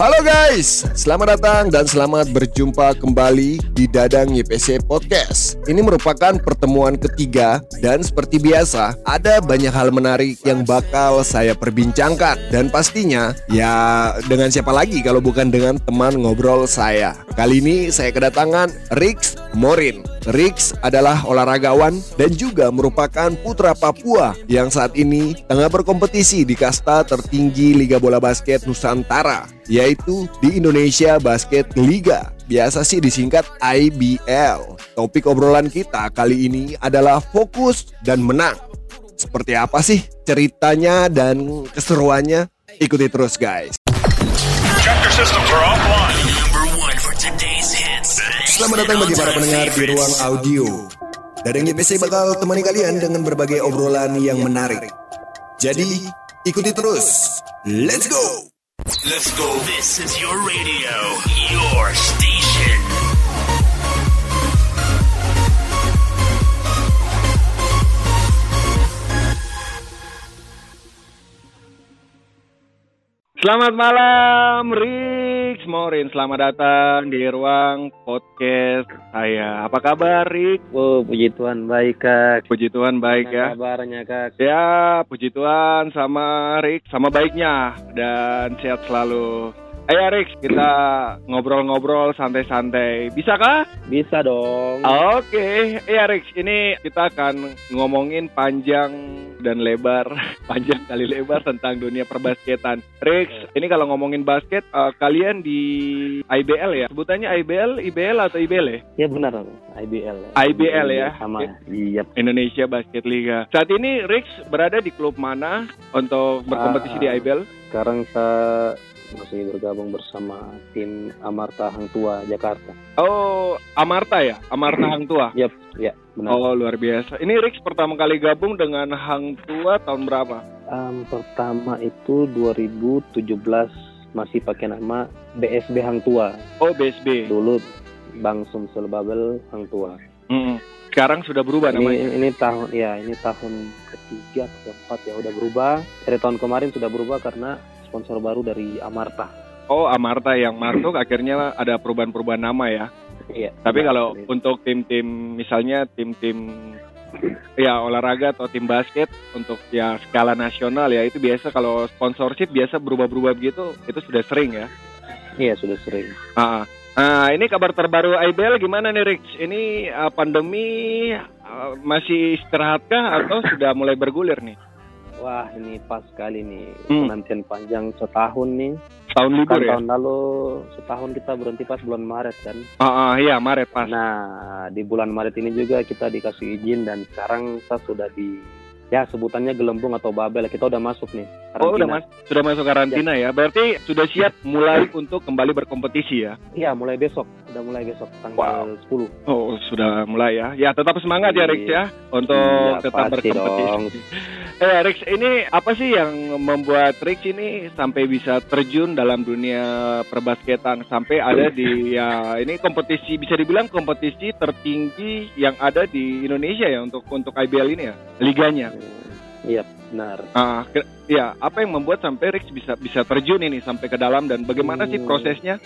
Halo guys, selamat datang dan selamat berjumpa kembali di Dadang YPC Podcast. Ini merupakan pertemuan ketiga dan seperti biasa ada banyak hal menarik yang bakal saya perbincangkan dan pastinya ya dengan siapa lagi kalau bukan dengan teman ngobrol saya. Kali ini saya kedatangan Rix Morin. Rix adalah olahragawan dan juga merupakan putra Papua yang saat ini tengah berkompetisi di kasta tertinggi Liga Bola Basket Nusantara yaitu di Indonesia Basket Liga. Biasa sih disingkat IBL. Topik obrolan kita kali ini adalah fokus dan menang. Seperti apa sih ceritanya dan keseruannya? Ikuti terus guys. Selamat datang bagi para pendengar di ruang audio. Dadang YPC bakal temani kalian dengan berbagai obrolan yang menarik. Jadi, ikuti terus. Let's go! Let's go. This is your radio, your station. Selamat malam, Rick Morin. Selamat datang di ruang podcast saya. Apa kabar, Rick? Oh, puji Tuhan baik, Kak. Puji Tuhan baik ya. Kabarnya, Kak. Ya, puji Tuhan sama Rick, sama baiknya dan sehat selalu. Ayo Rick, kita ngobrol-ngobrol santai-santai. Bisa kah? Bisa dong. Oke, ya Rick, ini kita akan ngomongin panjang dan lebar, panjang kali lebar tentang dunia perbasketan. Rick, ini kalau ngomongin basket, eh, kalian di IBL ya? Sebutannya IBL, IBL atau IBL ya? Ya benar, IBL. Ya. IBL ya? Sama. Iya. Indonesia Basket Liga. Saat ini Rick berada di klub mana untuk berkompetisi di Ah. IBL? Sekarang saya masih bergabung bersama tim Amarta Hang Tua Jakarta. Oh, Amarta ya? Amarta Hang Tua? Yap, ya benar. Oh, luar biasa. Ini Rick pertama kali gabung dengan Hang Tua tahun berapa? Em, pertama itu 2017 masih pakai nama BSB Hang Tua. Oh, BSB. Dulu Bang Sumsel Babel Hang Tua. Mm-mm. Sekarang sudah berubah namanya. Ini, ini tahun ya ini tahun ketiga atau keempat ya udah berubah. Dari tahun kemarin sudah berubah karena sponsor baru dari Amarta. Oh, Amarta yang masuk akhirnya ada perubahan-perubahan nama ya. Iya. Tapi benar kalau sekali. untuk tim-tim misalnya tim-tim ya olahraga atau tim basket untuk ya skala nasional ya itu biasa kalau sponsorship biasa berubah-berubah begitu itu sudah sering ya. Iya sudah sering. Ah, ah, ini kabar terbaru IBL gimana nih Rich? Ini ah, pandemi masih istirahatkah atau sudah mulai bergulir nih? Wah ini pas sekali nih Hmm. penantian panjang setahun nih. Tahun libur Kan ya? tahun lalu setahun kita berhenti pas bulan Maret kan. Ah, ah, iya Maret pas. Nah di bulan Maret ini juga kita dikasih izin dan sekarang kita sudah di ya sebutannya gelembung atau babel kita udah masuk nih. Oh udah karantina. mas, sudah masuk karantina ya. Berarti sudah siap mulai untuk kembali berkompetisi ya? Iya mulai besok, udah mulai besok tanggal 10. Oh sudah mulai ya. Ya tetap semangat ya Rix ya untuk Iya, tetap berkompetisi. Eh Rix ini apa sih yang membuat Rix ini sampai bisa terjun dalam dunia perbasketan sampai ada di ya ini kompetisi bisa dibilang kompetisi tertinggi yang ada di Indonesia ya untuk untuk IBL ini ya liganya. Iya benar. Ah, ke- ya apa yang membuat sampai Rix bisa bisa terjun ini sampai ke dalam dan bagaimana sih Hmm. prosesnya?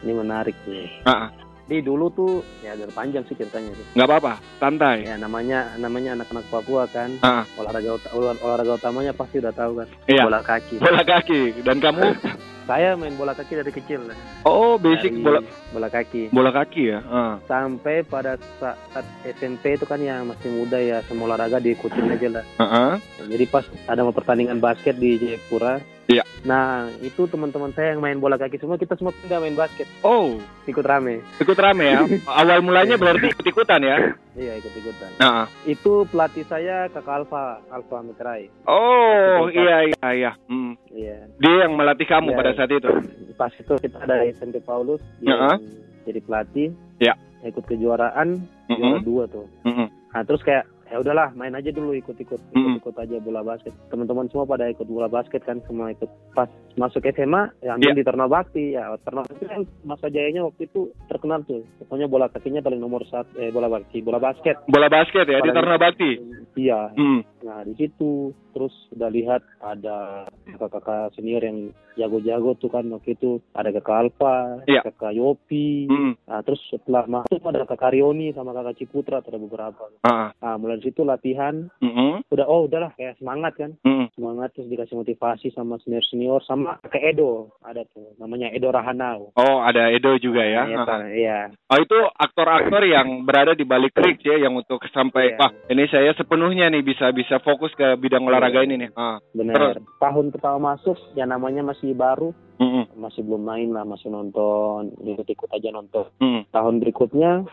Ini menarik nih. Ah, ah, Di dulu tuh ya agak panjang sih ceritanya sih. nggak apa-apa, santai. Ya namanya namanya anak-anak Papua kan. Ah. Olahraga olah- olahraga utamanya pasti udah tahu kan. Iya. Bola kaki. Bola kaki dan kamu Saya main bola kaki dari kecil. oh basic Dari bola bola kaki. bola kaki ya. Ah. Sampai pada saat SMP itu kan yang masih muda ya semua olahraga diikutin aja lah. Ah, ah. Jadi pas ada mau pertandingan basket di Jayapura. Iya. Nah itu teman-teman saya yang main bola kaki semua kita semua pindah main basket Oh, ikut rame. ikut rame ya. Awal mulanya berarti ikut-ikutan ya. Iya ikut ikutan. Nah. Itu pelatih saya kakak Alfa Alfa Mitrai. Oh, iya iya iya. Hmm. Iya. Dia yang melatih kamu Iya. pada saat itu. Pas itu kita ada SMP Paulus dia Heeh. yang jadi pelatih. Iya. Ikut kejuaraan Mm-mm. juara dua tuh. Mm-mm. Nah terus kayak ya udahlah main aja dulu ikut-ikut ikut-ikut aja bola basket. Teman-teman semua pada ikut bola basket kan semua ikut. Pas masuk SMA ya ambil Iya. di Terna Bakti ya Terna Bakti kan masa jayanya waktu itu terkenal tuh. Pokoknya bola kakinya paling nomor satu eh bola bakti bola basket. Bola basket ya di Apalagi- Taruna Bakti. Iya. Hmm. Nah di situ terus udah lihat ada kakak-kakak senior yang jago-jago tuh kan waktu itu ada kakak Alfa, Iya. kakak Yopi, Mm. nah terus setelah masuk ada kakak Rioni sama kakak Ciputra ada beberapa. Ah. Nah mulai dari situ latihan, Mm-mm. udah oh udahlah kayak semangat kan, Mm. semangat terus dikasih motivasi sama senior senior sama ke Edo ada tuh namanya Edo Rahanau. Oh, ada Edo juga ya. Iya, Ah. iya. Oh, itu aktor-aktor yang berada di balik trik ya yang untuk sampai Iya. wah, ini saya sepenuhnya nih bisa bisa fokus ke bidang olahraga ini nih. Ah. Benar. Tahun pertama masuk, ya namanya masih baru, Mm-mm. masih belum main lah, masih nonton, ikut-ikut aja nonton. Mm. Tahun berikutnya,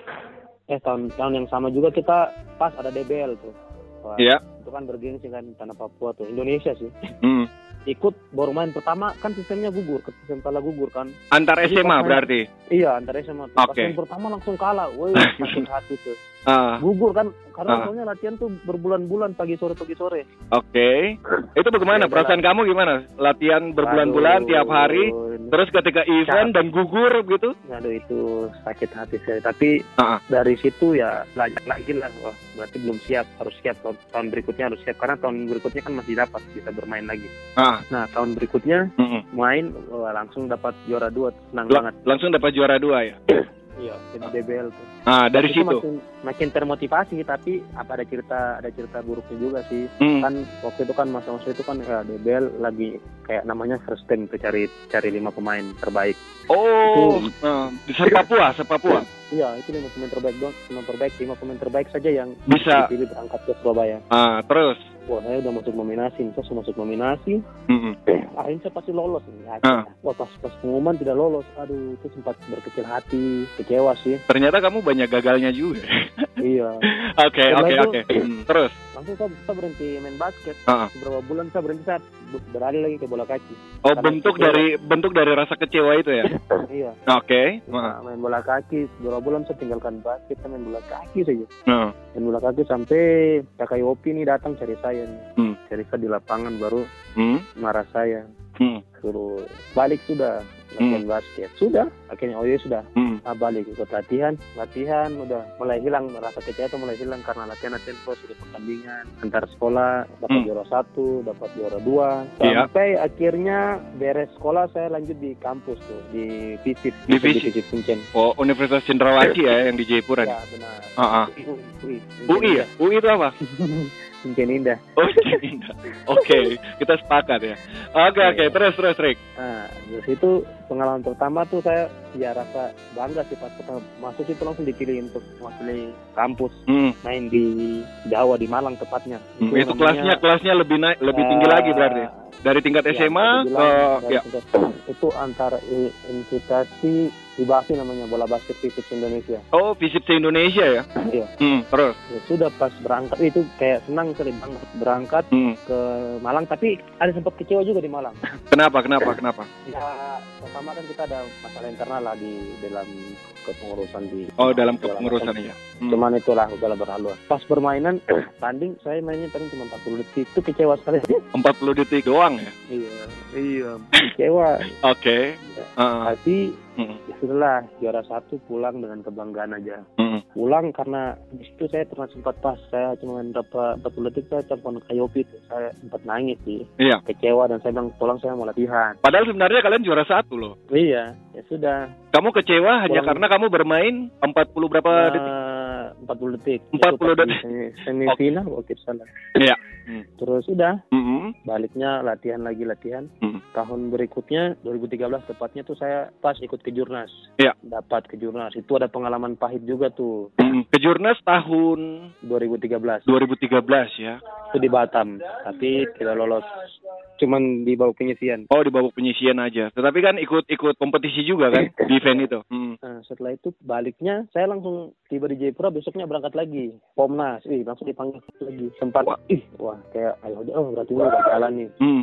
eh tahun tahun yang sama juga kita pas ada DBL tuh. Iya. Itu kan bergengsi kan tanah Papua tuh, Indonesia sih. Mm. Ikut baru main pertama kan sistemnya gugur, sistem kalah gugur kan. Antar SMA berarti. Iya, tuh. Pas Oke. main pertama langsung kalah, woi sakit hati tuh. Ah, Gugur kan, karena Ah. soalnya latihan tuh berbulan-bulan pagi sore pagi sore. oke. Itu bagaimana? Ya, Perasaan kamu gimana? Latihan berbulan-bulan tiap hari, ini- terus ketika event dan gugur gitu? Aduh itu sakit hati saya. Tapi Ah. dari situ ya belajar lagi lah. Wah berarti belum siap. Harus siap tahun, tahun berikutnya harus siap karena tahun berikutnya kan masih dapat bisa bermain lagi. Ah. Nah tahun berikutnya Mm-mm. main wah, langsung dapat juara dua senang Lang- banget. langsung dapat juara dua ya. Iya di DBL tuh. Ah, dari Itu situ. makin, makin termotivasi tapi apa ada cerita ada cerita buruknya juga sih. Hmm. Kan waktu itu kan masa-masa itu kan ya DBL lagi kayak namanya first team tuh cari cari lima pemain terbaik. Oh, ah, di se Papua, se Papua. Iya itu lima pemain terbaik dong, lima terbaik lima pemain terbaik saja yang Bisa. dipilih berangkat ke Surabaya. Ah, terus. Wah saya udah masuk nominasi, saya sudah masuk nominasi, Mm-mm. akhirnya saya pasti lolos nih. Akhirnya. Wah pas pas pengumuman tidak lolos, aduh itu sempat berkecil hati, kecewa sih. Ternyata kamu banyak gagalnya juga. iya. Oke, oke, oke. Hmm, Terus. Langsung saya, saya berhenti main basket. Ah. Beberapa bulan saya berhenti saya bu- beralih lagi ke bola kaki. Oh, Karena bentuk kecewa. dari bentuk dari rasa kecewa itu ya. iya. Oke. Ah. Nah, main bola kaki beberapa bulan saya tinggalkan basket, saya main bola kaki saja. Nah. Main bola kaki sampai kakak Yopi nih datang cari saya nih. Hmm. Cari saya di lapangan baru Hmm. marah saya. Hmm. suruh balik sudah latihan basket sudah akhirnya oh iya sudah Hmm. ah, balik ikut latihan latihan udah mulai hilang rasa kecewa itu mulai hilang karena latihan latihan terus ikut pertandingan antar sekolah dapat Hmm. juara satu dapat juara dua Iya. sampai akhirnya beres sekolah saya lanjut di kampus tuh di Visip Di Visip. Visip Kuncen Oh, Universitas Cendrawasih ya yang di Jayapura. nih. ya benar Ah, ah. UI UI ya? UI itu apa? Kuncen Indah Oh, Indah. Oke, kita sepakat ya. Oke, oke. Iya. Terus, terus, Rick. Nah, dari situ pengalaman pertama tuh saya ya rasa bangga sih pas pertama masuk situ langsung dipilih untuk mewakili kampus Hmm. main di Jawa di Malang tepatnya. Hmm, Itu namanya, kelasnya kelasnya lebih naik lebih tinggi eh, lagi berarti. Dari tingkat ya, SMA bisa ke dari ya. tingkat- itu antara invitasi IBASI namanya bola basket Visip Indonesia. Oh, visip Indonesia ya. Iya. Hmm, terus. Ya, sudah pas berangkat itu kayak senang sekali banget berangkat Hmm. ke Malang tapi ada sempat kecewa juga di Malang. Kenapa? Kenapa? Kenapa? Ya pertama kan kita ada masalah internal lah di dalam kepengurusan di Oh, dalam kepengurusan ya. Hmm. Cuman itulah udahlah berlalu. Pas permainan tanding saya mainnya paling cuma 40 detik itu kecewa sekali. 40 detik doang ya. iya, iya, kecewa. Oke. Ah, Tapi hmm. ya sudahlah juara satu pulang dengan kebanggaan aja. Hmm. Pulang karena di situ saya pernah sempat pas saya cuma dapat 40 detik saya telepon ke Yopi tuh. saya sempat nangis sih Iya. kecewa dan saya bilang pulang saya mau latihan. Padahal sebenarnya kalian juara satu loh. Iya, ya sudah. Kamu kecewa hanya Pulang. karena kamu bermain 40 berapa Eh, detik? 40 detik. 40 Itu pas di detik. semi- Semifinal waktu itu salah. Iya. Hmm. Terus sudah Hmm. baliknya latihan lagi latihan. Hmm. Tahun berikutnya 2013 tepatnya tuh saya pas ikut ke Jurnas. Iya. Dapat ke Jurnas. Itu ada pengalaman pahit juga tuh Hmm. Kejurnas tahun 2013. 2013 ya. Itu di Batam, tapi tidak lolos. Cuman di bawah penyisian. Oh di babak penyisian aja. Tetapi kan ikut-ikut kompetisi juga kan di event itu. Hmm. Nah, setelah itu baliknya saya langsung tiba di Jayapura besoknya berangkat lagi. Pomnas, ih langsung dipanggil lagi. Sempat Wah. ih wah kayak ayo oh berarti ini udah jalan nih. Hmm.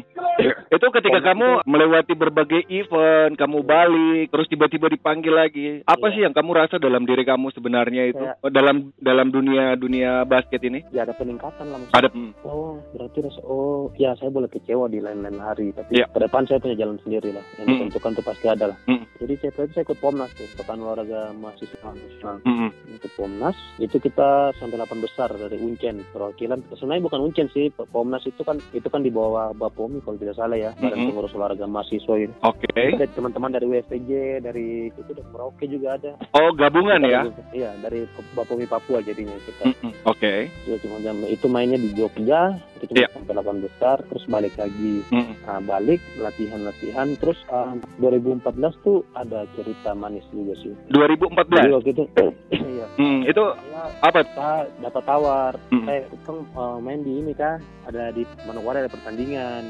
Itu ketika Pomnas kamu melewati berbagai event, kamu balik, terus tiba-tiba dipanggil lagi. Apa Iya. sih yang kamu rasa dalam diri kamu sebenarnya itu Kayak- Oh, dalam dalam dunia dunia basket ini? Ya ada peningkatan lah maksudnya. Ada hmm. Oh, berarti rasa oh ya saya boleh kecewa di lain-lain hari. Tapi Iya. ke depan saya punya jalan sendiri lah. Yang Mm. ditentukan tuh pasti ada lah. Mm. Jadi saya itu saya ikut Pomnas tuh, pekan olahraga mahasiswa nasional. Mm-mm. Ikut Pomnas, itu kita sampai 8 besar dari Uncen perwakilan. Sebenarnya bukan Uncen sih, Pomnas itu kan itu kan di bawah Bapomi kalau tidak salah ya, Badan Mm-mm. Pengurus Olahraga Mahasiswa itu. Oke. Ada teman-teman dari USPJ, dari itu dari Merauke juga ada. Oh, gabungan ya? Iya, dari Bapomi Papua jadinya kita. Mm-mm. Oke. Itu cuma jam itu mainnya di Jogja, itu cuma Iya. sampai 8 besar, terus balik lagi. Mm-mm. Nah, balik latihan-latihan, terus um, 2014 tuh ada cerita manis juga sih. Jadi 2014. waktu itu, iya, Hmm, itu saya apa? kita dapat tawar, Mm. saya kan uh, main di ini kah, ada di Manokwari ada pertandingan.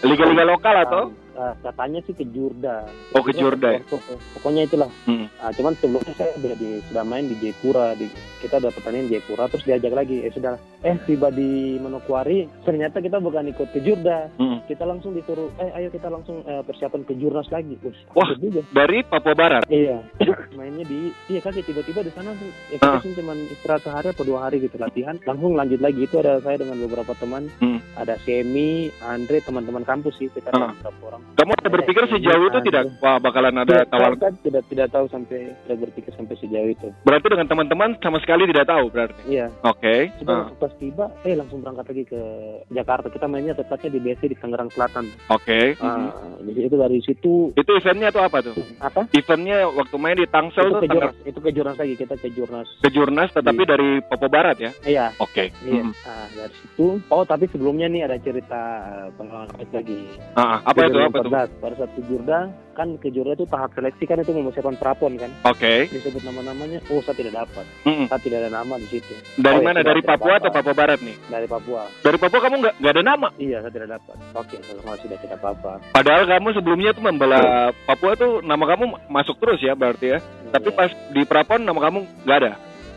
Liga-liga lokal atau? Uh, uh, katanya sih ke Jurda. Oh, ke Jurda ya? Pokok- Pokoknya itulah. Mm. Nah, cuman sebelumnya saya udah di, sudah main di Jayapura, di, kita udah pertandingan di Jayapura, terus diajak lagi, eh sudah, eh tiba di Manokwari, ternyata kita bukan ikut ke Jurda, Mm. kita langsung disuruh, eh ayo kita langsung eh, persiapan ke Jurnas lagi. Wah, Wah. juga. Dari Papua Barat. Iya, mainnya di, iya kaget tiba-tiba di sana ya Ah. kita sih cuman istirahat sehari atau dua hari gitu latihan, langsung lanjut lagi itu ada saya dengan beberapa teman, Hmm. ada Semi, Andre, teman-teman kampus sih kita beberapa orang. Kamu ada berpikir sejauh itu tidak? Wah, bakalan ada Tidak, tawaran. saya tidak tidak tahu sampai tidak berpikir sampai sejauh itu. Berarti dengan teman-teman sama sekali tidak tahu berarti. Iya, Oke. sudah Ah, pas tiba, eh langsung berangkat lagi ke Jakarta. Kita mainnya tepatnya di BC di Tangerang Selatan. Oke. Ah, di situ dari situ Itu eventnya tuh apa tuh? apa? Eventnya waktu main di Tangsel itu ke jurnas, itu ke jurnas lagi kita ke jurnas. ke Jurnas tetapi Iya. dari Papua Barat ya. Iya, Oke. iya. Mm. Nah, dari situ. Oh, tapi sebelumnya nih ada cerita eh, pengalaman lagi. Ah, apa itu apa? 2014, Pada saat ke Jurda, kan ke Jurda itu tahap seleksi kan itu mempersiapkan prapon kan. Oke. Disebut nama-namanya, oh saya tidak dapat. Mm-mm. Saya tidak ada nama di situ. Dari Oh, ya mana? Dari Papua atau. Papua Barat nih? Dari Papua. Dari Papua kamu nggak nggak ada nama. Iya, saya tidak dapat. Oke, kalau nggak sudah tidak apa-apa. Padahal kamu sebelumnya tuh membela Papua tuh nama kamu masuk terus ya berarti ya. Tapi Iya, pas di Prapon nama kamu nggak ada.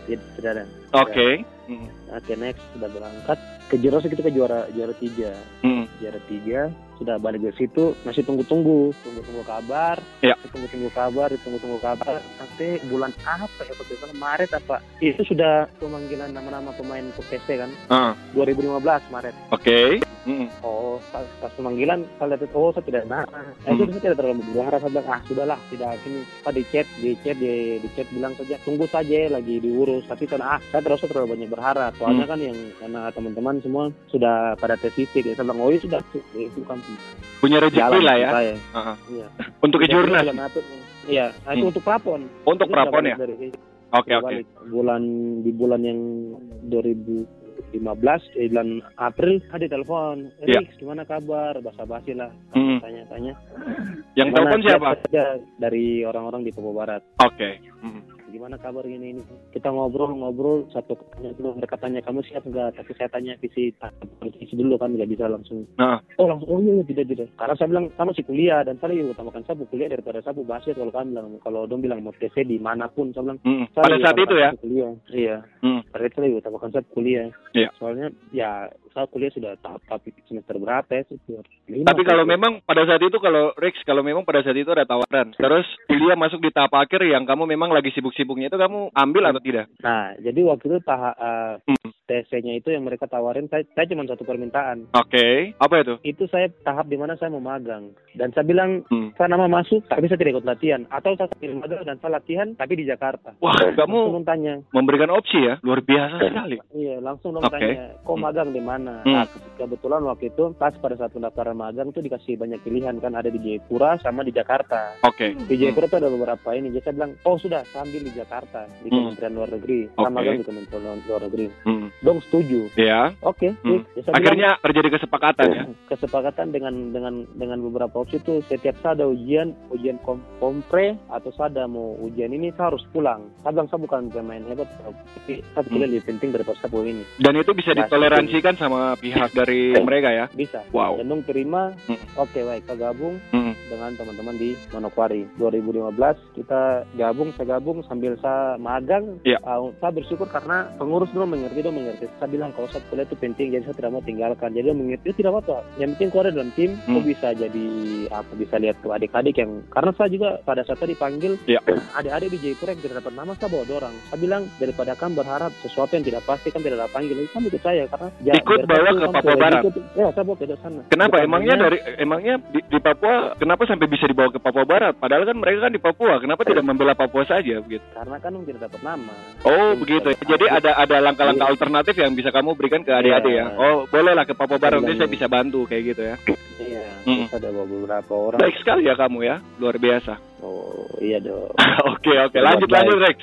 tidak, tidak ada. Oke. Mm. Oke, next. Sudah berangkat. Ke Jurnas kita ke juara juara tiga. Mm. juara tiga. Sudah balik dari situ. Masih tunggu-tunggu. Tunggu-tunggu kabar. Iya. tunggu-tunggu kabar. Tunggu-tunggu kabar. Sampai bulan apa ya? Itu? Maret apa? Itu sudah pemanggilan nama-nama pemain untuk TC kan? Ah, 2015 Maret. Oke. Mm. oh pas, pas pemanggilan saya lihat oh saya tidak nah nah, itu Hmm. saya tidak terlalu berharap saya bilang ah sudahlah tidak ini apa di chat di chat di, di chat bilang saja tunggu saja lagi diurus. Tapi saya ah saya terus terlalu banyak berharap soalnya Hmm. kan yang karena teman-teman semua sudah pada tes fisik ya oh iya sudah itu kan Punya rezeki lah ya. saya. Ah, ah. Iya. Untuk ke Jadi, Jurnas. bulan April, Iya, nah, itu Hmm. untuk prapon. Untuk Itu Prapon ya. dari- Oke sudah oke. balik. Bulan di bulan yang 2015 eh, bulan April ada telepon. Iya. Rick, gimana kabar? Basa-basi lah. Hmm. Tanya-tanya. Yang Gimana telepon siapa? dari orang-orang di Papua Barat. Oke. Mm. Gimana kabar ini ini? Kita ngobrol-ngobrol satu tanya dulu mereka tanya kamu siap enggak? Tapi saya tanya visi visi dulu kan nggak bisa langsung. Nah. Oh langsung oh iya iya, tidak tidak. Karena saya bilang kamu masih kuliah dan saya lebih utamakan saya kuliah daripada saya basket kalau kamu bilang kalau dong bilang mau TC di mana pun saya bilang Mm. saya Pada saat itu ya. Kuliah. Iya. Hmm. Pada itu lebih utamakan saya kuliah. Iya. Soalnya ya saya kuliah sudah tahap tapi semester berapa ya? Semester lima Tapi kalau atau- memang pada saat itu kalau Rex kalau memang pada saat itu ada tawaran terus kuliah masuk di tahap akhir yang kamu memang lagi sibuk-sibuknya itu kamu ambil atau tidak? Nah, jadi waktu itu tahap eh, Hmm. TC-nya itu yang mereka tawarin saya, saya cuma satu permintaan. Oke. Apa itu? Itu saya tahap di mana saya mau magang dan saya bilang Hmm. saya nama masuk tapi saya tidak ikut latihan atau saya pilih magang dan saya latihan tapi di Jakarta. Wah, kamu tanya. memberikan opsi ya. Luar biasa sekali. Iya, langsung dong Oke. tanya, kok Hmm. magang di mana? Hmm. Nah, kebetulan waktu itu pas pada saat pendaftaran magang tuh dikasih banyak pilihan kan ada di Jayapura sama di Jakarta. Oke. Di Jayapura tuh ada beberapa ini. Jadi saya bilang, oh sudah, saya ambil di Jakarta di Hmm. Kementerian Luar Negeri. Oke. magang di Kementerian Luar Negeri. Hmm. Dong setuju. Ya. Oke, Hmm. Jadi saya bilang, Akhirnya terjadi kesepakatan ya. kesepakatan dengan dengan dengan beberapa opsi itu setiap saya ada ujian ujian kom kompre atau saya ada mau ujian ini saya harus pulang saya bilang saya bukan pemain hebat tapi saya Hmm. kuliah lebih penting daripada saya ini Dan itu bisa Nah, ditoleransikan sama pihak dari mereka ya. bisa Wow. dan dong terima Hmm. oke baik saya gabung Hmm. dengan teman-teman di Manokwari 2015 kita gabung saya gabung sambil saya magang Iya. Uh, saya bersyukur karena pengurus dulu mengerti dong mengerti saya bilang kalau saya kuliah itu penting jadi saya tidak mau tinggalkan jadi dia mengerti "Oh, tidak apa-apa yang penting kau ada dalam tim kau Hmm. bisa jadi apa bisa lihat ke adik-adik yang karena saya juga pada saat itu dipanggil Iya. adik-adik di Jayapura yang tidak dapat nama saya bawa dorang saya bilang daripada kan berharap sesuatu yang tidak pasti kan tidak ada panggil jadi kamu ikut saya karena ya, Ikut biar bawa kamu ke kamu Papua Barat. ikut- ya saya bawa ke sana Kenapa? Bukan Emangnya dari emangnya di, di Papua kenapa sampai bisa dibawa ke Papua Barat? Padahal kan mereka kan di Papua. Kenapa tidak membela Papua saja begitu? Karena kan tidak dapat nama Oh, begitu. Jadi ada ada langkah-langkah alternatif yang bisa kamu berikan ke adik-adik ya. Iya. Oh, bolehlah ke Papua Barat nanti Iya. saya bisa bantu kayak gitu ya. iya Mm. terus ada beberapa orang Baik sekali ya kamu ya. Luar biasa. oh iya dong Oke, oke. Lanjut lanjut Rex.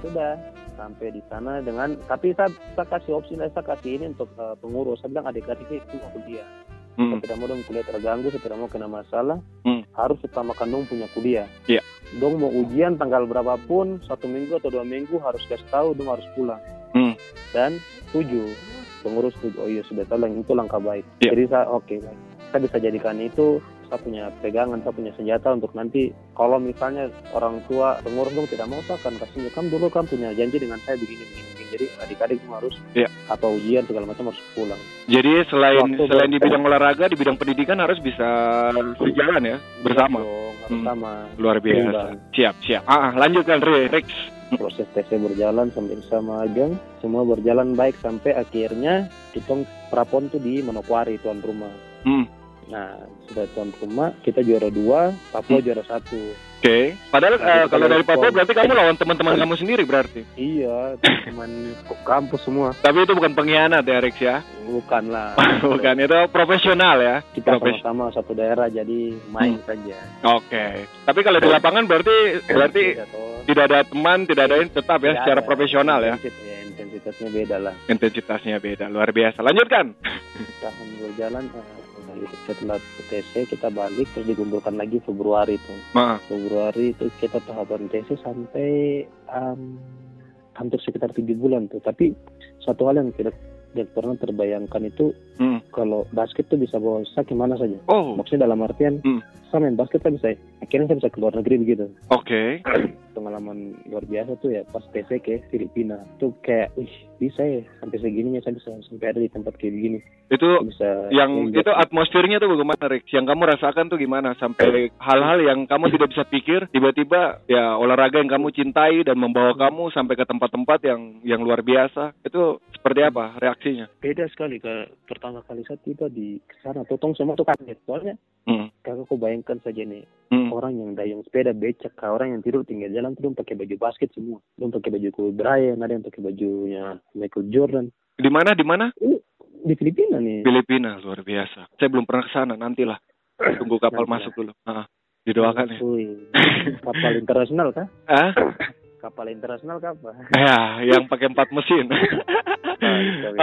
sudah sampai di sana dengan tapi saya, saya kasih opsi saya kasih ini untuk eh, pengurus saya bilang adik-adik itu mau kuliah Hmm. saya tidak mau dong kuliah terganggu saya tidak mau kena masalah Hmm. harus utamakan dong punya kuliah Iya. Dong mau ujian tanggal berapapun satu minggu atau dua minggu harus kasih tahu dong harus pulang Hmm. dan tujuh pengurus tujuh oh iya sudah tahu itu langkah baik Iya. jadi saya oke baik saya bisa jadikan itu saya punya pegangan saya punya senjata untuk nanti kalau misalnya orang tua pengurus dong tidak mau saya akan kasih kamu dulu kan punya janji dengan saya begini begini, begini. jadi adik-adik harus Iya. apa ujian segala macam harus pulang Jadi selain Waktu selain di bidang olahraga, di bidang pendidikan harus bisa sejalan ya bersama. Iya harus Hmm. sama Luar biasa. Siap, siap. Ah, ah, lanjutkan Re- Rex. proses TC berjalan sampai sama magang semua berjalan baik sampai akhirnya kita prapon tuh di Manokwari tuan rumah Hmm. Nah sudah tuan rumah kita juara dua Papua Hmm. juara satu Oke. Padahal Nah, kita kalau dari. Papua berarti kamu lawan teman-teman kamu sendiri berarti. iya teman kampus semua Tapi itu bukan pengkhianat ya Rex ya. bukan lah bukan itu profesional ya. kita Profes- sama-sama satu daerah jadi main saja Oke. Tapi kalau di lapangan berarti berarti tidak ada teman, tidak ada ini tetap ya Tidak secara ada. profesional ya. Ya, intensitasnya beda lah Intensitasnya beda, luar biasa. Lanjutkan. tahun berjalan eh, setelah TC kita balik terus dikumpulkan lagi Februari tuh Ma, Februari itu kita tahapan TC sampai um, hampir sekitar tujuh bulan tuh tapi satu hal yang tidak tidak pernah terbayangkan itu Hmm. kalau basket tuh bisa bawa saya ke mana saja Oh, maksudnya dalam artian Hmm. saya main basket saya bisa akhirnya saya bisa keluar negeri begitu oke. pengalaman luar biasa tuh ya pas TC ke Filipina tuh kayak wih bisa ya sampai segininya saya bisa sampai ada di tempat kayak begini Itu bisa yang itu atmosfernya tuh bagaimana Rex? Yang kamu rasakan tuh gimana sampai hal-hal yang kamu tidak bisa pikir tiba-tiba ya olahraga yang kamu cintai dan membawa kamu sampai ke tempat-tempat yang yang luar biasa. Itu seperti apa reaksinya? beda sekali ke pertama kali saya tiba di sana totong semua tuh kaget soalnya Hmm. kakak kau bayangkan saja nih Hmm. orang yang dayung sepeda becak kah, orang yang tidur tinggal jalan tuh dong pakai baju basket semua dong pakai baju Kobe Bryant ada yang pakai bajunya Michael Jordan Di mana? Di mana? di Filipina nih Filipina luar biasa. Saya belum pernah ke sana, nantilah. Tunggu kapal masuk dulu. Ah, didoakan ya. Kapal internasional kah Ah, kapal internasional kah apa ya, yang pakai empat mesin.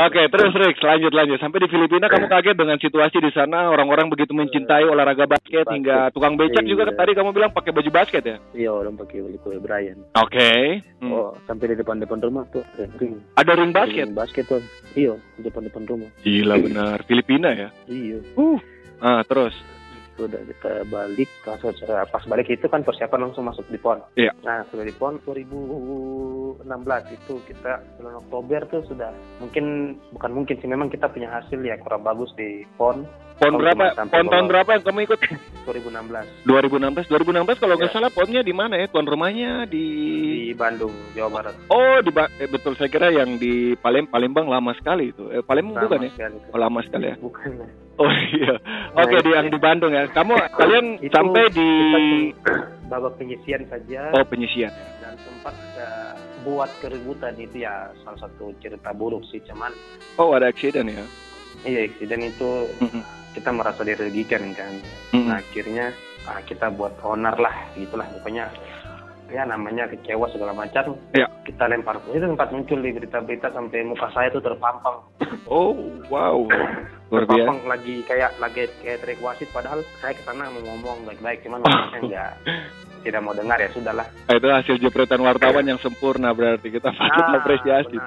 Oke, terus Rex, lanjut lanjut. Sampai di Filipina kamu kaget dengan situasi di sana, orang-orang begitu mencintai olahraga basket Basket. hingga tukang becak juga Iya. tadi kamu bilang pakai baju basket ya? iya orang pakai baju Kobe Bryant Oke. Hmm. oh sampai di depan depan rumah tuh ada ring Ada ring basket. Ring basket tuh iya di depan depan rumah Gila benar, Filipina ya. iya Ah, terus. Sudah kita balik pas, pas balik itu kan persiapan langsung masuk di pon Iya. nah sudah di pon 2016 itu kita bulan Oktober tuh sudah mungkin bukan mungkin sih memang kita punya hasil ya kurang bagus di pon Pon berapa? Pon tahun berapa yang kamu ikut? 2016 2016. 2016 kalau nggak Ya. salah ponnya di mana ya? Tuan rumahnya di di Bandung Jawa Barat Oh, di Ba- eh, betul saya kira yang di Palem Palembang lama sekali itu. Eh, Palembang Sama bukan ya? sekali. Oh, lama sekali ya. bukan Oh iya. Oke, Nah, di yang di Bandung ya. Kamu kalian Itu sampai di babak penyisian saja Oh, penyisian. dan sempat ada buat keributan itu ya salah satu cerita buruk sih cuman Oh, ada accident ya. iya dan itu Mm-mm. kita merasa dirugikan kan Mm-mm. Nah, akhirnya ah, kita buat owner lah gitulah pokoknya ya namanya kecewa segala macam Iya. kita lempar itu sempat muncul di berita-berita sampai muka saya tuh terpampang Oh, wow. Luar biasa. terpampang lagi kayak lagi kayak terik wasit padahal saya ke sana mau ngomong baik-baik cuman wasitnya nggak tidak mau dengar ya sudahlah Ah, itu hasil jepretan wartawan yang sempurna berarti kita patut Ah, apresiasi.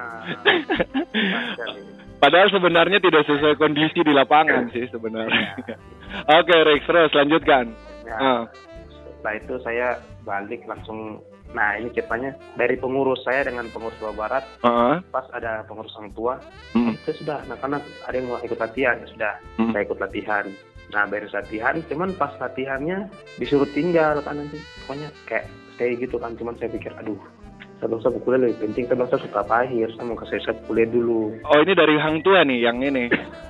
Padahal sebenarnya tidak sesuai kondisi di lapangan sih sebenarnya. Oke, Rex, terus lanjutkan. Nah, Ah. setelah itu saya balik langsung nah ini ceritanya dari pengurus saya dengan pengurus Jawa Barat Ah. pas ada pengurus orang tua Hmm. saya sudah anak-anak ada yang mau ikut latihan ya sudah Hmm. saya ikut latihan nah beres latihan cuman pas latihannya disuruh tinggal kan nanti pokoknya kayak stay gitu kan cuman saya pikir aduh saya belum saya kuliah lebih penting saya saya suka apa akhir saya mau ke saya kuliah dulu Oh, ini dari Hang Tua nih yang ini.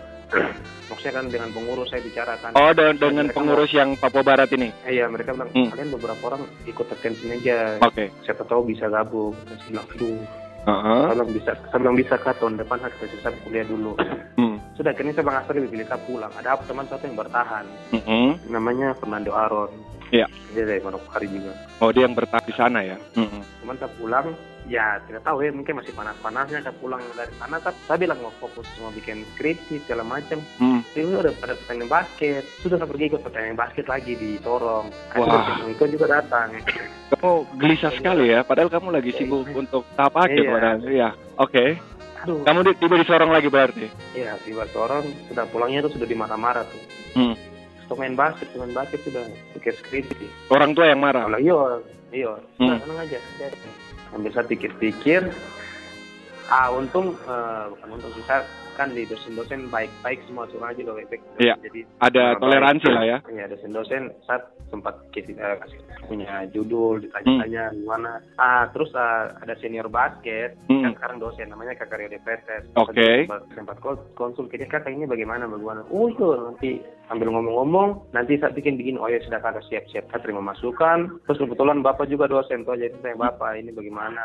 maksudnya kan dengan pengurus saya bicarakan Oh, de- dengan pengurus yang Papua Barat ini. Eh, iya mereka bilang Hmm. kalian beberapa orang ikut attention aja Oke. siapa tahu bisa gabung saya bilang aduh saya bilang bisa saya bilang bisa kak tahun depan kasih saya kuliah dulu Hmm. sudah akhirnya saya bang Asri lebih pilih saya pulang ada teman satu yang bertahan Mm-mm. namanya Fernando Aron Iya. dia dari Manokwari juga Oh, dia yang bertahan di sana ya. Mm-mm. cuman saya pulang ya tidak tahu ya mungkin masih panas-panasnya saya pulang dari sana tapi saya bilang mau fokus mau bikin skripsi segala macam Hmm. itu udah pada pertandingan basket sudah saya pergi ikut pertandingan basket lagi di Sorong Wah. akhirnya itu juga datang Kamu gelisah sekali ya, padahal kamu lagi sibuk untuk tahap akhir Iya. padahal. Iya. Oke. aduh Kamu di, tiba di Sorong lagi berarti. ya tiba Sorong sudah pulangnya itu sudah di marah-marah tuh Hmm. untuk main basket main basket sudah bikin skripsi Orang tua yang marah. kalau iya iya Hmm. sudah tenang aja sambil saya pikir-pikir ah untung eh, bukan untung sih kan di dosen-dosen baik-baik semua semua aja loh baik Iya. jadi Ada toleransi baik. lah ya. ya dosen-dosen saya sempat kasih, eh, punya judul ditanya-tanya gimana ah terus ah, ada senior basket Hmm. yang sekarang dosen namanya kakak Rio Depretes Oke. sempat, sempat konsul kita kakak ini bagaimana bagaimana oh itu nanti sambil ngomong-ngomong nanti saya bikin bikin oh ya sudah kakak siap-siap saya terima masukan terus kebetulan bapak juga dosen tuh jadi saya bapak ini bagaimana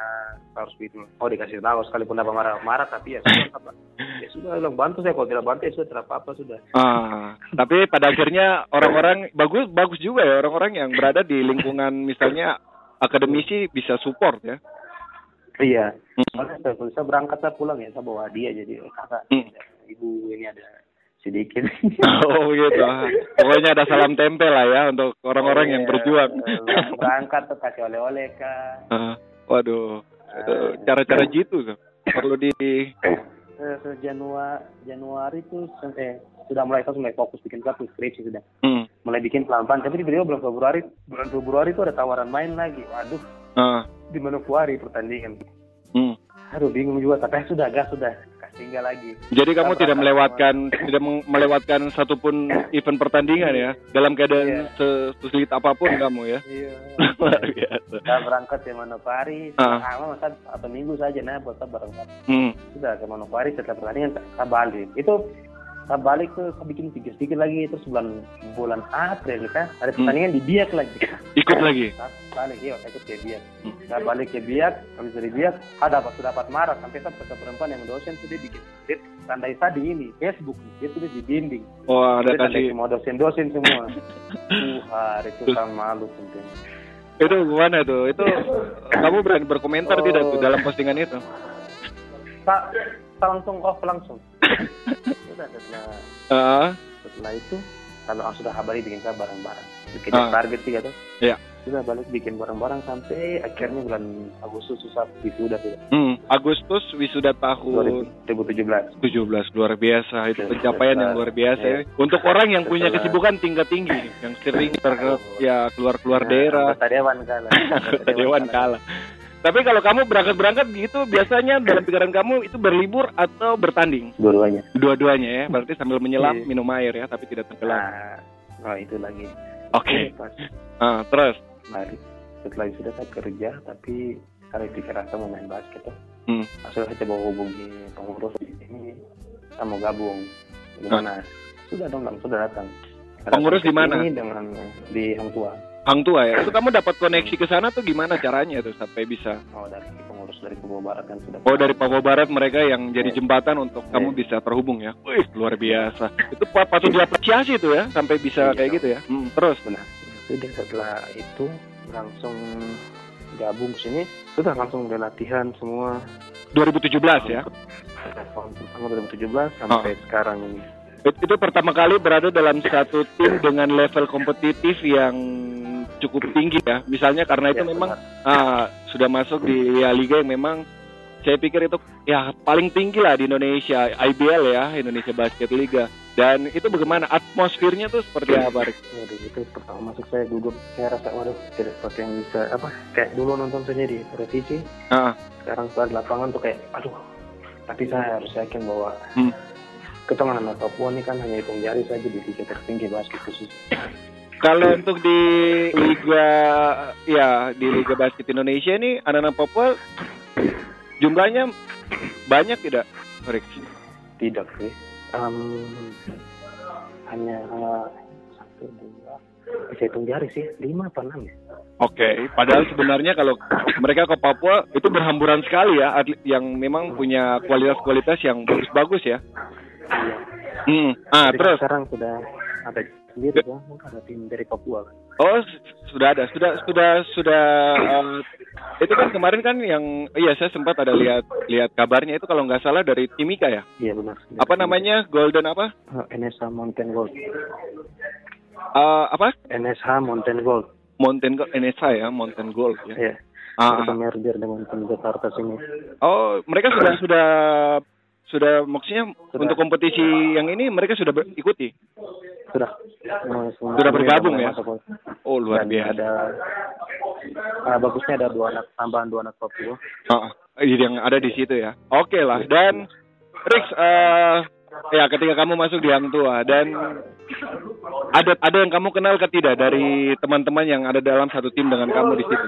harus bikin oh dikasih tahu sekalipun bapak marah-marah tapi ya sudah ya sudah bilang bantu saya kalau tidak bantu ya sudah tidak apa-apa sudah Ah, tapi pada akhirnya orang-orang bagus bagus juga ya orang-orang yang berada di lingkungan misalnya akademisi bisa support ya. Iya. Hmm. Soalnya saya, saya berangkat saya pulang ya, saya bawa dia jadi oh, kakak, Hmm. ibu ini ada sedikit. Oh gitu. Ah, Pokoknya ada salam tempel lah ya untuk orang-orang yang Iya, berjuang. Berangkat tuh kasih oleh-oleh kak. Ah, waduh, cara-cara gitu tuh. perlu di se- Januari Januari tuh eh, sudah mulai saya mulai fokus bikin satu skripsi sudah. Hmm, mulai bikin pelan-pelan tapi tiba-tiba bulan Februari bulan Februari itu ada tawaran main lagi. Waduh. Ah, di Manokwari pertandingan. Hmm. aduh bingung juga tapi sudah gas sudah tinggal lagi Jadi kamu Kita tidak melewatkan tidak meng- melewatkan satupun event pertandingan ya dalam keadaan Iya. se- sesulit apa pun kamu ya. iya Luar biasa. kita berangkat ke Manokwari Ah. ah. masa atau minggu saja nah buat berangkat Hmm. sudah ke Manokwari setelah pertandingan saya balik itu saya balik tuh saya bikin sedikit-sedikit lagi terus bulan bulan April kan ada Hmm. pertandingan di Biak lagi Ikut lagi. saya balik iya ikut ke Biak Hmm. saya balik ke Biak habis dari Biak ada apa sudah dapat marah sampai saya ke perempuan yang dosen tuh dia bikin tandai saya di ini Facebook dia tulis di dinding Oh, ada kasih semua dosen-dosen semua uh hari itu saya malu penting itu gimana tuh? Itu kamu berani berkomentar Oh. tidak tuh dalam postingan itu? saya langsung off langsung sudah setelah Ah, setelah itu kalau ah, sudah balik bikin saya bareng-bareng. Bikin Ah. target sih gitu. Iya. sudah balik bikin bareng-bareng sampai akhirnya bulan Agustus susah wisuda sudah hmm, Agustus wisuda tahun 2017 17 luar biasa. Itu pencapaian yang luar biasa ya. Iya. untuk orang yang punya kesibukan tingkat tinggi yang sering ter ya keluar keluar daerah. anggota dewan kalah. Dewan kalah tapi kalau kamu berangkat berangkat gitu biasanya dalam pikiran kamu itu berlibur atau bertanding? Dua-duanya. Dua-duanya ya berarti sambil menyelam Iya. minum air ya tapi tidak tenggelam. Nah oh itu lagi. Oke. Pas. Ah, terus? Balik setelah itu sudah saya kerja tapi kali pikir saya mau main basket tuh. Hmm. Langsung saya coba hubungi pengurus ini saya mau gabung. Gimana? Sudah dong Bang, sudah datang. Pengurus di mana? ini dengan di Hang Tua Hang tua ya itu kamu dapat koneksi ke sana tuh gimana caranya tuh sampai bisa oh dari pengurus dari Papua Barat kan sudah Oh dari Papua Barat mereka yang jadi Iya. jembatan untuk kamu Iya. bisa terhubung ya. Wih luar biasa. Itu pa- patut diapresiasi tuh ya sampai bisa Iya. kayak gitu ya. Hmm, terus benar sudah setelah itu langsung gabung sini sudah langsung mulai latihan semua 2017 ya. tahun pertama 2017 sampai sekarang ini It- Itu pertama kali berada dalam satu tim dengan level kompetitif yang cukup tinggi ya. Misalnya karena itu Ya, memang ah, sudah masuk di ya, liga yang memang saya pikir itu ya paling tinggi lah di Indonesia, IBL ya, Indonesia Basket Liga. Dan itu bagaimana atmosfernya tuh seperti apa, Rick? Waduh, itu pertama masuk saya gugup. Saya rasa waduh tidak seperti yang bisa apa kayak dulu nonton saja di televisi. Ah, Sekarang setelah di lapangan tuh kayak aduh. Tapi saya harus yakin bahwa Hmm. kita anak Papua ini kan hanya hitung jari saja di liga tertinggi basket khusus. Kalau untuk di Liga ya di Liga Basket Indonesia ini anak-anak Papua jumlahnya banyak tidak, Rick? Tidak sih. Em, hanya eh, satu dua bisa hitung jari sih lima apa enam ya. Oke, padahal sebenarnya kalau mereka ke Papua itu berhamburan sekali ya, atlet yang memang punya kualitas-kualitas yang bagus-bagus ya. Iya. Hmm. Ah, terus sekarang sudah ada sendiri kan, ada tim dari Papua kan. oh sudah ada, sudah sudah sudah eh, itu kan kemarin kan yang iya saya sempat ada lihat lihat kabarnya itu kalau nggak salah dari Timika ya. Iya benar. Apa namanya? Golden apa? Eh, NSH Mountain Gold. Eh, apa? NSH Mountain Gold. Mountain Gold NSA ya, Mountain Gold ya. Iya. Ah, Mereka ah. merger dengan tim Jakarta sini. Oh, mereka sudah sudah sudah maksudnya Sudah. untuk kompetisi yang ini mereka sudah ber- ikuti. Sudah. Semua- semua Sudah bergabung ya? masuk. Oh, luar Dan biasa. Ada ah, bagusnya ada dua anak tambahan dua anak Papua. Ah, yang ada di situ ya. Oke lah. Dan Rix, eh, ya ketika kamu masuk di Hang Tua dan ada ada yang kamu kenal ke tidak dari teman-teman yang ada dalam satu tim dengan kamu di situ?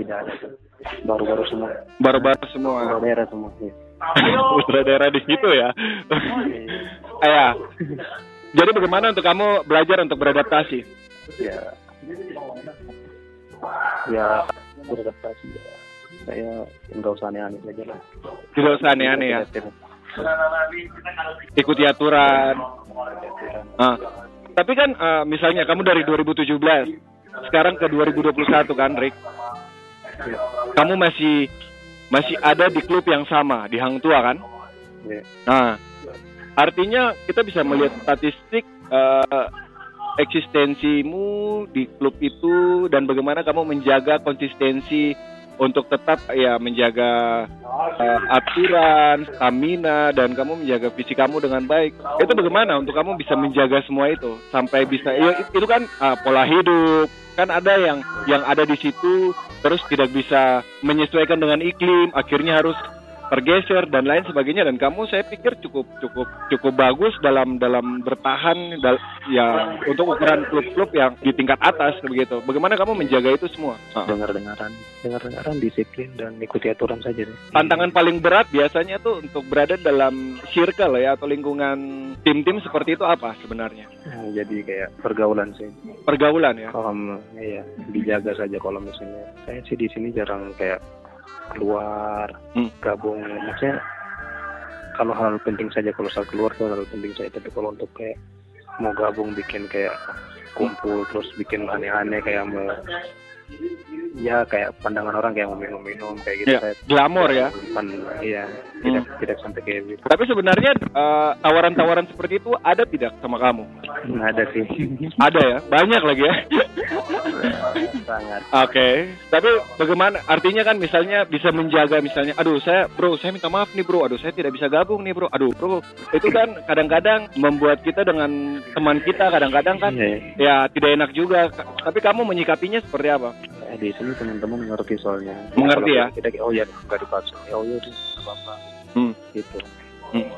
Tidak ada. Baru-baru semua. Baru-baru semua. Baru daerah semua. Iya. Putra daerah di situ ya. ya. Jadi bagaimana untuk kamu belajar untuk beradaptasi? ya ya beradaptasi ya saya nggak usah aneh-aneh saja lah Tidak usah aneh-aneh ya. Ikuti aturan. Ah. Tapi kan eh, misalnya kamu dari 2017 sekarang ke 2021 kan, Rick? Kamu masih masih ada di klub yang sama di Hang Tua kan? ya Nah, artinya kita bisa melihat statistik eh, eksistensimu di klub itu dan bagaimana kamu menjaga konsistensi untuk tetap ya menjaga eh, aturan, stamina dan kamu menjaga fisik kamu dengan baik. Itu bagaimana untuk kamu bisa menjaga semua itu sampai bisa ya, itu kan ah, pola hidup kan ada yang yang ada di situ terus tidak bisa menyesuaikan dengan iklim akhirnya harus tergeser dan lain sebagainya dan kamu saya pikir cukup cukup cukup bagus dalam dalam bertahan dal- ya untuk ukuran klub-klub yang di tingkat atas begitu. Bagaimana kamu menjaga itu semua? Dengar-dengaran dengar-dengaran disiplin dan ikuti aturan saja deh Tantangan paling berat biasanya tuh untuk berada dalam circle ya atau lingkungan tim-tim seperti itu apa sebenarnya? Ya, jadi kayak pergaulan sih Pergaulan ya. kalau ya dijaga saja kalau misalnya saya sih di sini jarang kayak keluar Hmm. gabung maksudnya kalau hal penting saja kalau saya keluar itu hal penting saya tapi kalau untuk kayak mau gabung bikin kayak kumpul terus bikin aneh-aneh kayak mau ya kayak pandangan orang kayak mau minum-minum kayak gitu Iya, saya glamor ya. pan- iya tidak tidak sampai kayak gitu Tapi sebenarnya eh, tawaran-tawaran seperti itu ada tidak sama kamu? ada sih Ada ya, banyak lagi ya. sangat Oke, tapi bagaimana? Artinya kan misalnya bisa menjaga misalnya, aduh saya bro, saya minta maaf nih bro, aduh saya tidak bisa gabung nih bro, aduh bro, itu kan kadang-kadang membuat kita dengan teman kita kadang-kadang kan Iya, ya tidak enak juga. Tapi kamu menyikapinya seperti apa? Eh, di sini teman-teman mengerti soalnya Mengerti ya? Kita oh ya nggak dipaksa ya oh ya udah apa-apa Hmm. gitu Hmm.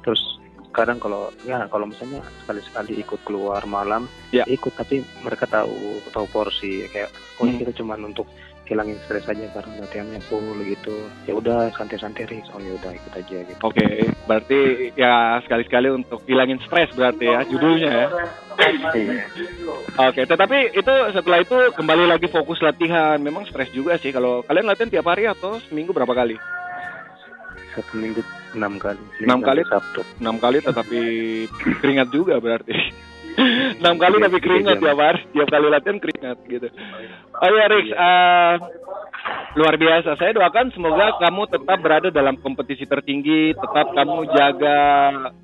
terus kadang kalau ya kalau misalnya sekali-sekali ikut keluar malam Ya. ikut tapi mereka tahu tahu porsi kayak oh Hmm. kita cuma untuk hilangin stres aja karena latihannya full gitu ya udah santai-santai Riz oh ya udah ikut aja gitu Oke, berarti ya sekali-sekali untuk hilangin stres berarti ya judulnya ya. Oke, tetapi itu setelah itu kembali lagi fokus latihan. Memang stres juga sih kalau kalian latihan tiap hari atau seminggu berapa kali? satu minggu enam kali. Enam kali? Sabtu. enam kali tetapi keringat juga berarti. Enam kali tapi keringat tiap hari tiap kali latihan keringat gitu. Oh ya Rix eh, luar biasa. Saya doakan semoga kamu tetap berada dalam kompetisi tertinggi tetap kamu jaga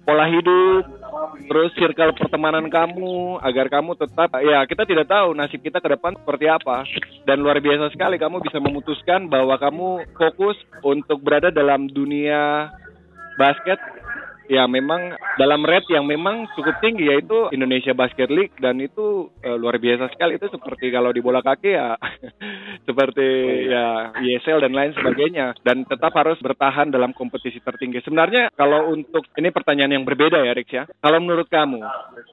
pola hidup terus circle pertemanan kamu agar kamu tetap ya kita tidak tahu nasib kita ke depan seperti apa. Dan luar biasa sekali kamu bisa memutuskan bahwa kamu fokus untuk berada dalam dunia basket ya memang dalam rate yang memang cukup tinggi yaitu Indonesia Basket League dan itu eh, luar biasa sekali itu seperti kalau di bola kaki ya seperti ya ESL dan lain sebagainya dan tetap harus bertahan dalam kompetisi tertinggi. Sebenarnya kalau untuk ini pertanyaan yang berbeda ya Rix ya. Kalau menurut kamu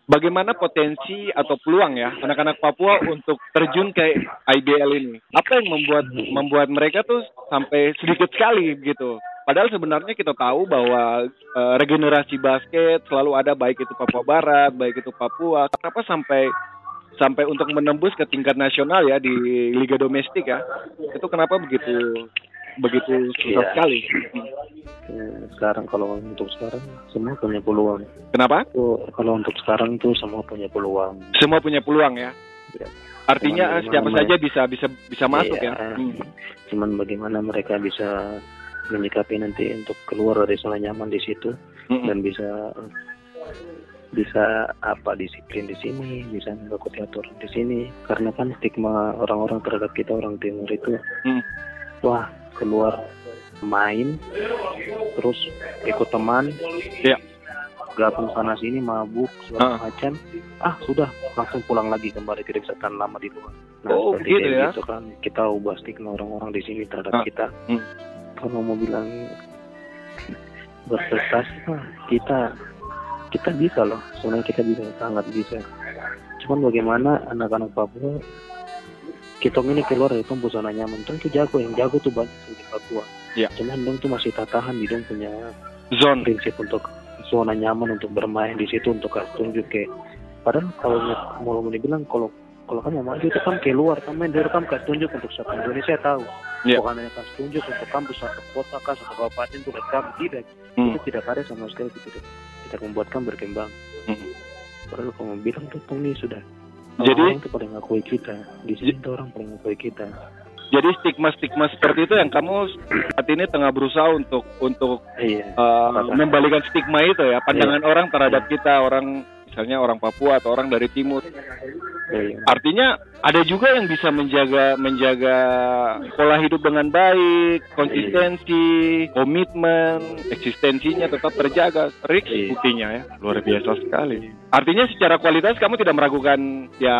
bagaimana potensi atau peluang ya anak-anak Papua untuk terjun ke IBL ini? Apa yang membuat membuat mereka tuh sampai sedikit sekali gitu? Padahal sebenarnya kita tahu bahwa eh, regenerasi basket selalu ada baik itu Papua Barat, baik itu Papua. Kenapa sampai sampai untuk menembus ke tingkat nasional ya di liga domestik ya? Itu kenapa begitu begitu susah Iya. sekali? Ya, sekarang kalau untuk sekarang semua punya peluang. Kenapa? Kalau untuk sekarang itu semua punya peluang. Semua punya peluang ya. Ya. Artinya Cuman siapa saja bisa bisa bisa masuk Iya. ya. Hmm. Cuman bagaimana mereka bisa menyikapi nanti untuk keluar dari zona nyaman di situ Mm-mm. dan bisa bisa apa disiplin di sini, bisa mengikuti aturan di sini. Karena kan stigma orang-orang terhadap kita orang timur itu, Hmm. wah keluar main, terus ikut teman, Iya. gabung sana sini mabuk segala macam, ah sudah langsung pulang lagi kembali tidak bisa tahan lama di luar. Nah, Oh, begitu kayak ya? gitu kan kita ubah stigma orang-orang di sini terhadap Ah. kita. Hmm. Kalau mau bilang berprestasi mah kita kita bisa loh sebenarnya kita bisa sangat bisa cuman bagaimana anak-anak Papua kita ini keluar dari zona nyaman tentu jago yang jago tuh banyak di Papua Iya. cuman dong tuh masih tatahan di dong punya Zone. prinsip untuk zona nyaman untuk bermain di situ untuk kasih tunjuk ke padahal kalau mau mau dibilang kalau kalau mau maju itu kan keluar kan main dari kamu kasih tunjuk untuk satu Indonesia tahu. Iya. bukan hanya kasih tunjuk untuk kampus satu kota kan satu kabupaten itu kamu tidak. Hmm. itu tidak ada sama sekali itu tidak. Tidak membuat kamu berkembang. Hmm. padahal kamu bilang tuh ini sudah. Jadi- orang tuh pada ngakui kita. Di sini tuh orang pada ngakui kita. Jadi stigma-stigma seperti itu yang kamu saat ini tengah berusaha untuk untuk iya. uh, membalikan stigma itu ya pandangan orang terhadap kita orang misalnya orang Papua atau orang dari timur. Iya artinya ada juga yang bisa menjaga menjaga pola hidup dengan baik konsistensi komitmen eksistensinya tetap terjaga. Rick Iya. buktinya ya. Luar biasa sekali. Artinya secara kualitas kamu tidak meragukan ya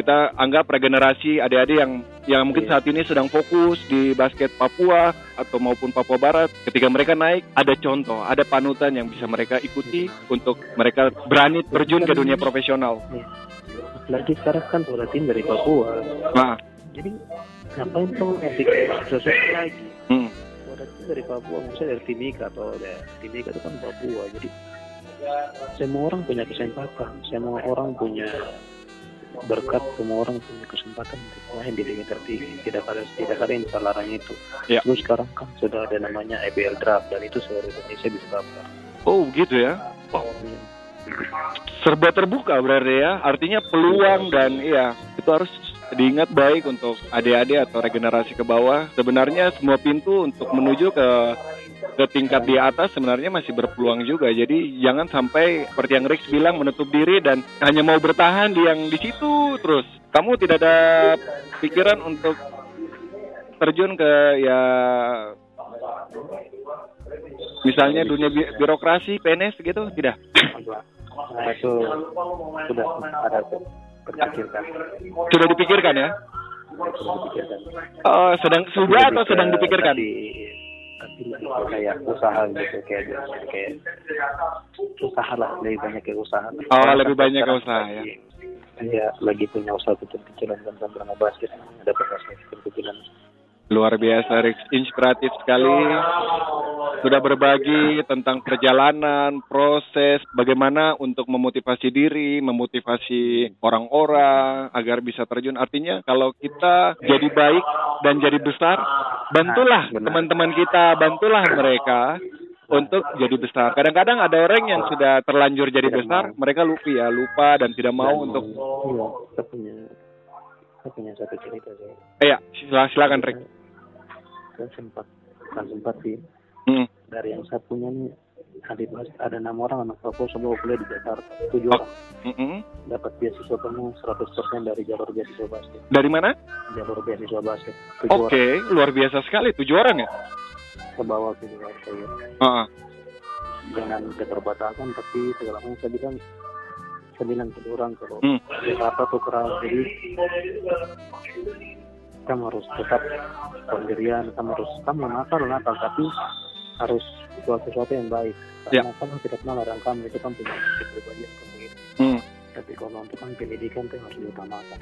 kita anggap regenerasi adik-adik yang yang mungkin Iya. saat ini sedang fokus di basket Papua atau maupun Papua Barat. Ketika mereka naik ada contoh ada panutan yang bisa mereka ikuti untuk mereka berani terjun ke dunia profesional. Lagi sekarang kan sudah tim dari Papua. Nah. Jadi ngapain tuh bikin sesuatu lagi? Hmm. tim dari Papua misalnya dari Timika atau dari Timika itu kan Papua. Jadi semua orang punya kesempatan semua orang punya berkat semua orang punya kesempatan untuk main di liga tertinggi tidak ada tidak ada yang bisa larang itu. Ya. terus sekarang kan sudah ada namanya EBL draft dan itu seluruh Indonesia bisa daftar oh gitu ya? Serba terbuka berarti ya. Artinya peluang dan iya itu harus diingat baik untuk adik-adik atau regenerasi ke bawah. Sebenarnya semua pintu untuk menuju ke ke tingkat di atas sebenarnya masih berpeluang juga. Jadi jangan sampai seperti yang Rex bilang menutup diri dan hanya mau bertahan di yang di situ terus. Kamu tidak ada pikiran untuk terjun ke ya misalnya dunia bi- birokrasi PNS gitu tidak? Itu sudah ada terpikirkan. Sudah dipikirkan ya? Sudah dipikirkan. Oh, sedang sudah atau sedang dipikirkan? tapi tapi lebih ke kayak usaha gitu kayak kayak usaha lah lebih banyak ke usaha Oh, lebih banyak ke usaha, ya. ya lagi punya usaha kecil-kecilan kan sama basket ada basket kecil-kecilan Luar biasa, Rix. Inspiratif sekali. Sudah berbagi tentang perjalanan, proses, bagaimana untuk memotivasi diri, memotivasi orang-orang agar bisa terjun. Artinya kalau kita jadi baik dan jadi besar, bantulah teman-teman kita, bantulah mereka untuk jadi besar. Kadang-kadang ada orang yang sudah terlanjur jadi Tidak besar, mau. mereka lupa ya, lupa dan tidak mau untuk iya saya punya saya punya satu cerita eh, ya, sila- silakan Rick. Saya sempat kan sempat sih Hmm. dari yang saya punya nih ada ada enam orang anak Papua semua kuliah di Jakarta tujuh Oh. orang Mm-mm. dapat beasiswa penuh 100% dari jalur beasiswa basket Dari mana? jalur beasiswa basket Oke, orang luar biasa sekali. Tujuh orang ya? ke bawah ke Jakarta ya Heeh. dengan keterbatasan tapi segala macam saya bilang saya bilang ke orang kalau Hmm. Jakarta tuh keras jadi kamu harus tetap pendirian kamu harus kamu nakal nakal tapi harus buat sesuatu yang baik. Karena kamu tidak pernah larang kamu itu kan punya kepribadian kamu Hmm. tapi kalau untuk kan pendidikan itu harus diutamakan.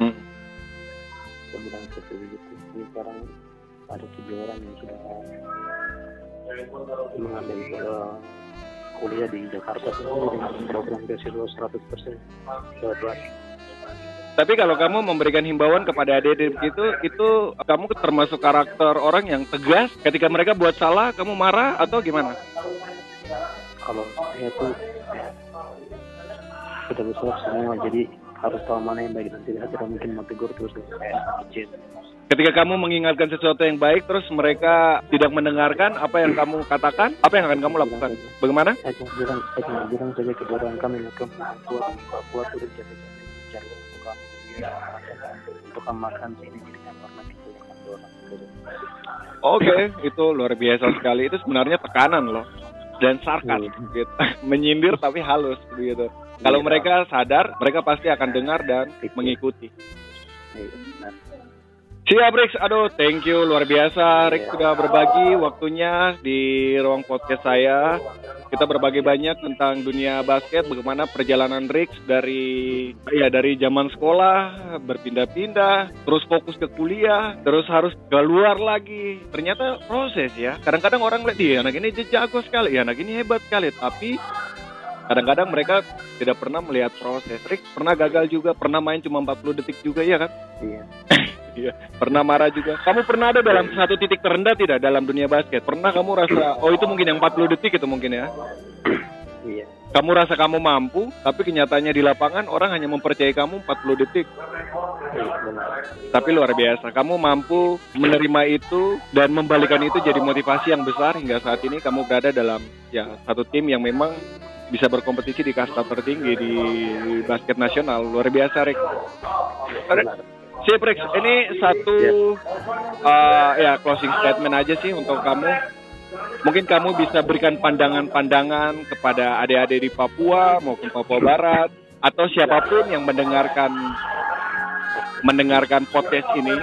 Hmm. saya bilang seperti itu. Ini sekarang ada tujuh orang yang sudah mengambil eh, kuliah di Jakarta. Dengan program beasiswa 100% buat basket Tapi kalau kamu memberikan himbauan kepada adik-adik begitu, itu kamu termasuk karakter orang yang tegas. Ketika mereka buat salah, kamu marah atau gimana? kalau saya tuh ya, sudah besar semua jadi harus tahu mana yang baik dan tidak tidak mungkin mau tegur terus kayak kecil Ketika kamu mengingatkan sesuatu yang baik, terus mereka tidak mendengarkan apa yang kamu katakan, apa yang akan kamu lakukan? Bagaimana? saya bilang saya bilang saja ke orang kami ke Papua di Cari ya, kamu makan sini orang Oke, itu luar biasa sekali. Itu sebenarnya tekanan loh. Dan sarkas Hmm. gitu. Menyindir tapi halus begitu. Kalau Iya. mereka sadar, mereka pasti akan dengar dan mengikuti. Iya, benar. Siap Rix, aduh thank you luar biasa Rix sudah berbagi waktunya di ruang podcast saya. Kita berbagi banyak tentang dunia basket, bagaimana perjalanan Rix dari ya dari zaman sekolah berpindah-pindah, terus fokus ke kuliah, terus harus keluar lagi. Ternyata proses ya. Kadang-kadang orang lihat dia anak ini jago sekali, ya anak ini hebat sekali, tapi kadang-kadang mereka tidak pernah melihat proses. Rix pernah gagal juga, pernah main cuma 40 detik juga ya kan? iya Iya, pernah marah juga. Kamu pernah ada dalam satu titik terendah tidak dalam dunia basket? Pernah kamu rasa, oh itu mungkin yang 40 detik itu mungkin ya? iya Kamu rasa kamu mampu, tapi kenyataannya di lapangan orang hanya mempercayai kamu 40 detik. iya Tapi luar biasa, kamu mampu menerima itu dan membalikan itu jadi motivasi yang besar hingga saat ini kamu berada dalam ya satu tim yang memang bisa berkompetisi di kasta tertinggi di basket nasional. Luar biasa, Rick. Sip, Rex. Ini satu uh, ya closing statement aja sih untuk kamu. Mungkin kamu bisa berikan pandangan-pandangan kepada adik-adik di Papua maupun Papua Barat atau siapa pun yang mendengarkan mendengarkan podcast ini.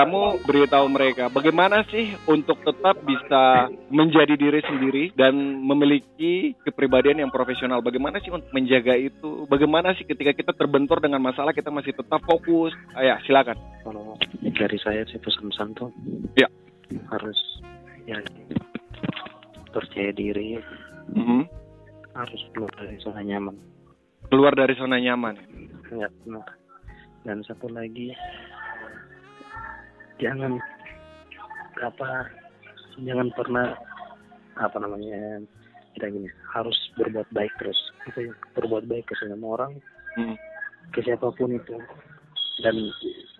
Kamu beritahu mereka bagaimana sih untuk tetap bisa menjadi diri sendiri dan memiliki kepribadian yang profesional. Bagaimana sih untuk menjaga itu? Bagaimana sih ketika kita terbentur dengan masalah kita masih tetap fokus? Ah, ya, silakan. kalau dari saya sih pesan-pesan tuh Ya. harus ya percaya diri Mhm. harus keluar dari zona nyaman Keluar dari zona nyaman. ya benar dan satu lagi jangan apa jangan pernah apa namanya kita gini harus berbuat baik terus. Itu ya, berbuat baik ke semua orang Hmm. ke siapa pun itu. Dan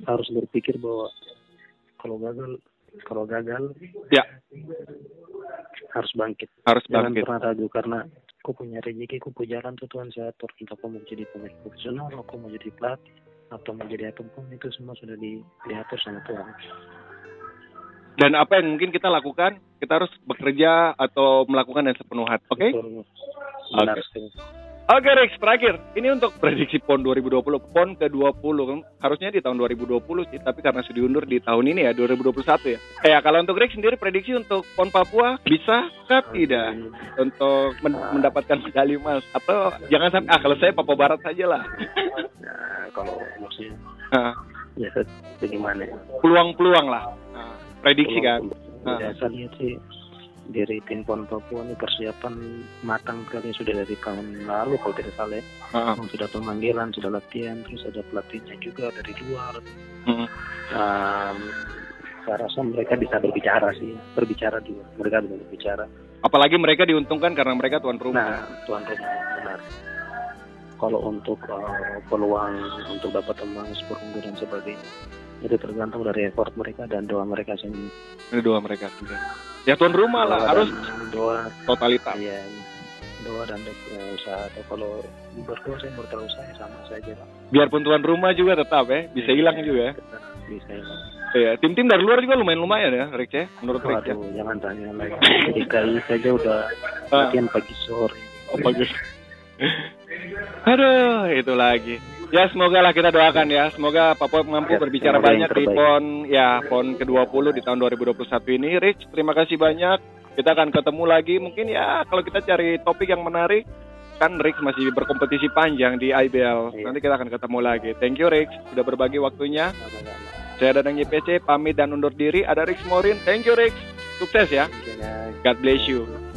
harus berpikir bahwa kalau gagal kalau gagal Ya, harus bangkit. Harus jangan bangkit. pernah ragu karena aku punya rezeki aku punya jalan tuh Tuhan saya atur. Entah aku mau jadi pemain profesional aku mau jadi pelatih atau mau jadi apa pun itu semua sudah di, diatur sama Tuhan Dan apa yang mungkin kita lakukan, kita harus bekerja atau melakukan dengan sepenuh hati. Oke? Benar Oke. sekali. Oke Rex, terakhir. Ini untuk prediksi PON 2020. PON ke-20 kan harusnya di tahun 2020 sih, tapi karena sudah diundur di tahun ini ya, 2021 ya. Eh, ya, kalau untuk Rex sendiri prediksi untuk PON Papua bisa kah tidak untuk men- mendapatkan medali emas atau jangan sampai ah kalau saya Papua Barat saja lah. Nah, kalau maksudnya Nah, ya bagaimana ya peluang-peluang lah. Nah, prediksi kan. Ah. Ya, saya lihat sih dari tim PON Papua ini persiapan matang sekali sudah dari tahun lalu kalau tidak salah ya. Heeh. sudah pemanggilan, sudah latihan, terus ada pelatihnya juga dari luar. Mm. Um, saya rasa mereka bisa berbicara sih, berbicara juga. Mereka bisa berbicara. Apalagi mereka diuntungkan karena mereka tuan Nah, rumah. tuan rumah benar. Kalau untuk eh, peluang untuk dapat emas, perunggu dan sebagainya, itu tergantung dari effort mereka dan doa mereka sendiri. Ini doa mereka sendiri. Ya tuan rumah lah harus doa, totalitas. ya, doa dan usaha. Atau kalau berdoa saya berdoa saya sama saja. Pak. Biarpun tuan rumah juga tetap ya bisa hilang juga. Bisa hilang. Ya, tim-tim dari luar juga lumayan lumayan ya, Rick ya, menurut Rick ya. Waduh, jangan tanya lagi. DKI saja udah Ah. latihan pagi sore. Oh bagus. Aduh, itu lagi. Ya semoga lah kita doakan ya. Semoga Papua mampu Ya, berbicara banyak di. PON ya PON ke-20 di tahun 2021 ini. Rich, terima kasih banyak. Kita akan ketemu lagi. Mungkin ya kalau kita cari topik yang menarik kan Rix masih berkompetisi panjang di IBL. Iya. Nanti kita akan ketemu lagi. Thank you Rix sudah berbagi waktunya. Saya Dadang YPC pamit dan undur diri. Ada Rix Morin. Thank you Rix. Sukses ya. Ya, God bless you.